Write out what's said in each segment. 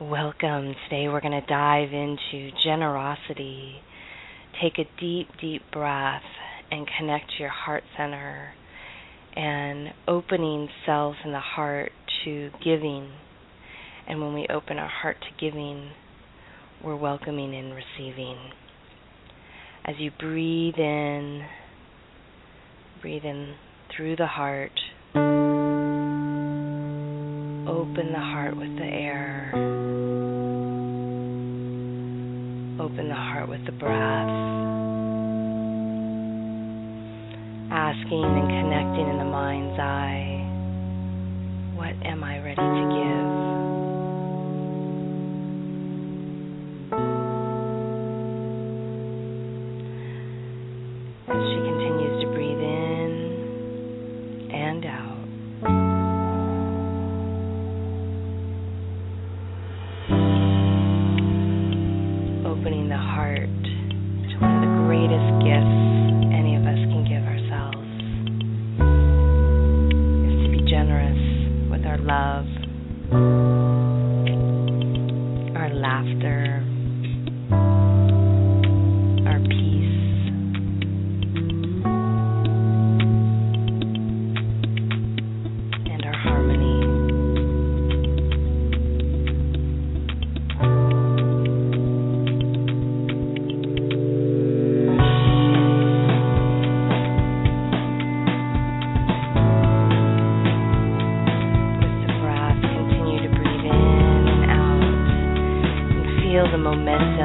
Welcome. Today we're going to dive into generosity. Take a deep, deep breath and connect your heart center and opening cells in the heart to giving. And when we open our heart to giving, we're welcoming and receiving. As you breathe in, breathe in through the heart. Open the heart with the air. Open the heart with the breath. Asking and connecting in the mind's eye. What am I ready to give? momentum.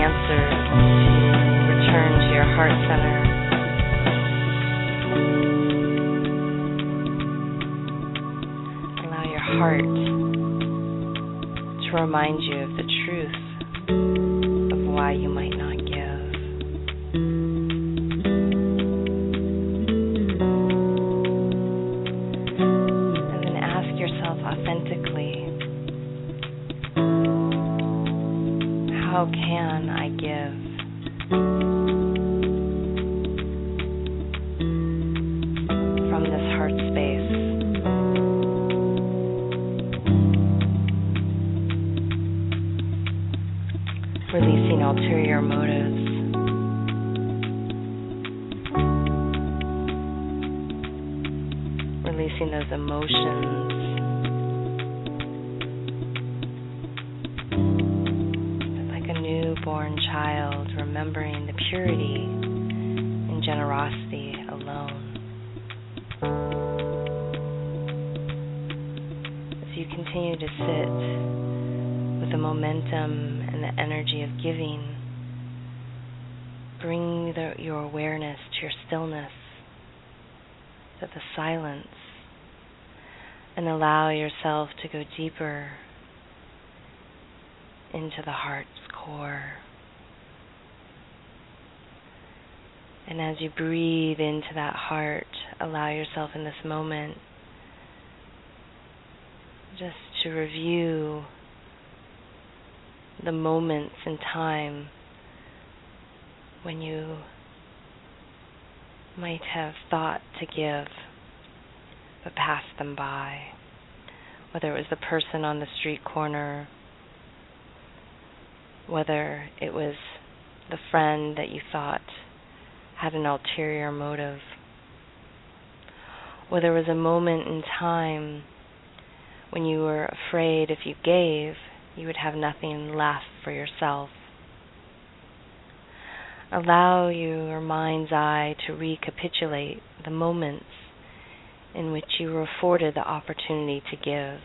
answer return to your heart center. Allow your heart to remind you of the truth of why you might not our motives. Releasing those emotions. Like a newborn child, remembering the purity and generosity alone. As you continue to sit with the momentum and the energy of giving the, your awareness to your stillness, to the silence, and allow yourself to go deeper into the heart's core. And as you breathe into that heart, allow yourself in this moment just to review the moments in time when you might have thought to give but passed them by. Whether it was the person on the street corner, whether it was the friend that you thought had an ulterior motive, whether it was a moment in time when you were afraid if you gave, you would have nothing left for yourself. Allow your mind's eye to recapitulate the moments in which you were afforded the opportunity to give.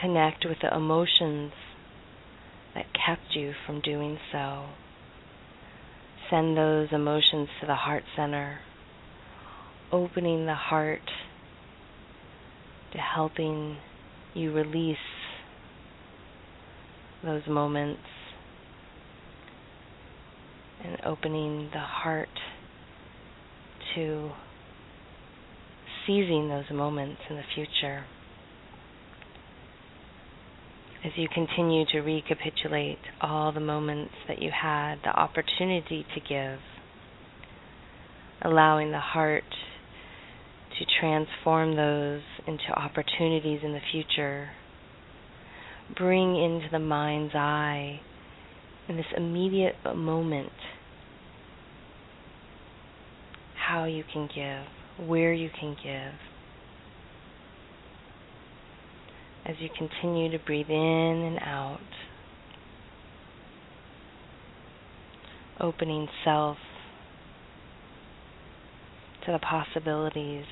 Connect with the emotions that kept you from doing so. Send those emotions to the heart center, opening the heart to helping you release those moments opening the heart to seizing those moments in the future. As you continue to recapitulate all the moments that you had the opportunity to give, allowing the heart to transform those into opportunities in the future. Bring into the mind's eye in this immediate moment how you can give, where you can give. As you continue to breathe in and out, opening self to the possibilities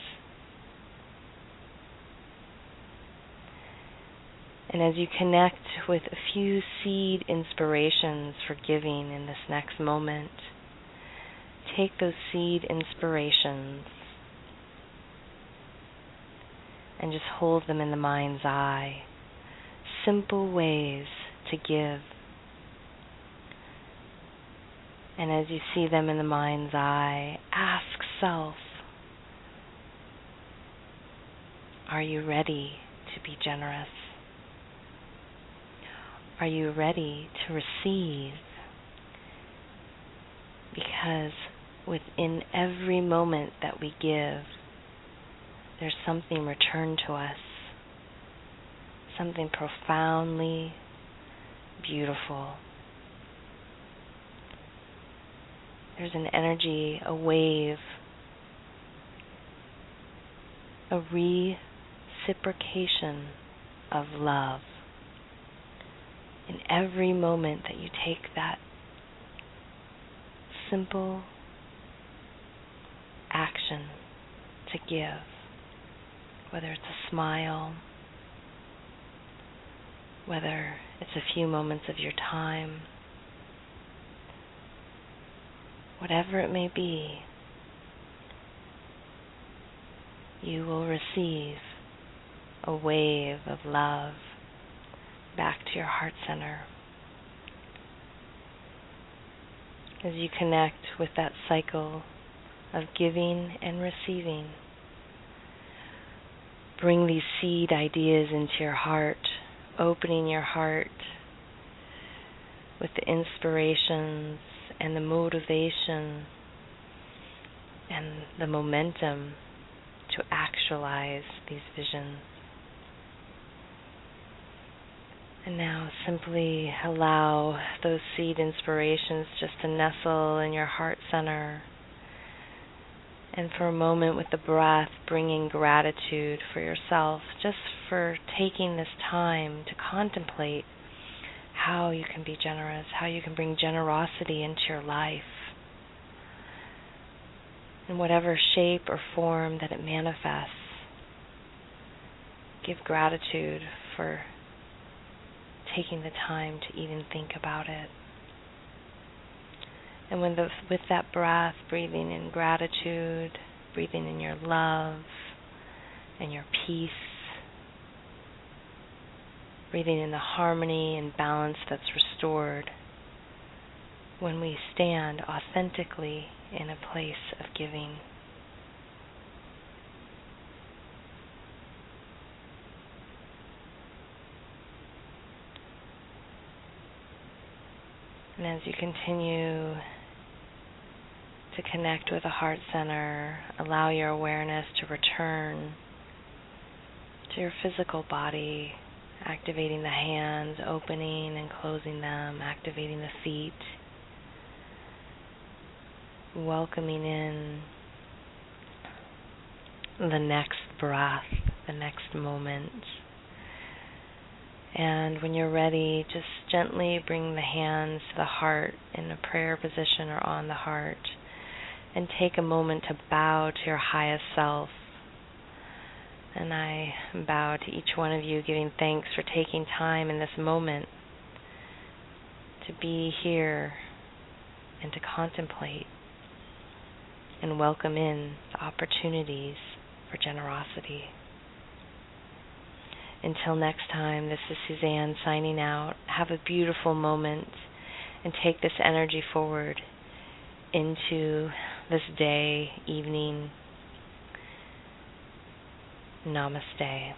And as you connect with a few seed inspirations for giving in this next moment, take those seed inspirations and just hold them in the mind's eye. Simple ways to give. And as you see them in the mind's eye, ask self, are you ready to be generous? Are you ready to receive? Because within every moment that we give, there's something returned to us, something profoundly beautiful. There's an energy, a wave, a reciprocation of love in every moment that you take that simple action to give, whether it's a smile, whether it's a few moments of your time, whatever it may be, you will receive a wave of love back to your heart center. As you connect with that cycle of giving and receiving, bring these seed ideas into your heart, opening your heart with the inspirations and the motivation and the momentum to actualize these visions. And now simply allow those seed inspirations just to nestle in your heart center. And for a moment with the breath, bringing gratitude for yourself, just for taking this time to contemplate how you can be generous, how you can bring generosity into your life in whatever shape or form that it manifests. give gratitude for taking the time to even think about it. And the, with that breath, breathing in gratitude, breathing in your love and your peace, breathing in the harmony and balance that's restored when we stand authentically in a place of giving. And as you continue to connect with the heart center, allow your awareness to return to your physical body, activating the hands, opening and closing them, activating the feet, welcoming in the next breath, the next moment. And when you're ready, just gently bring the hands to the heart in a prayer position or on the heart. And take a moment to bow to your highest self. And I bow to each one of you, giving thanks for taking time in this moment to be here and to contemplate and welcome in the opportunities for generosity. Until next time, this is Suzanne signing out. Have a beautiful moment and take this energy forward into this day, evening. Namaste.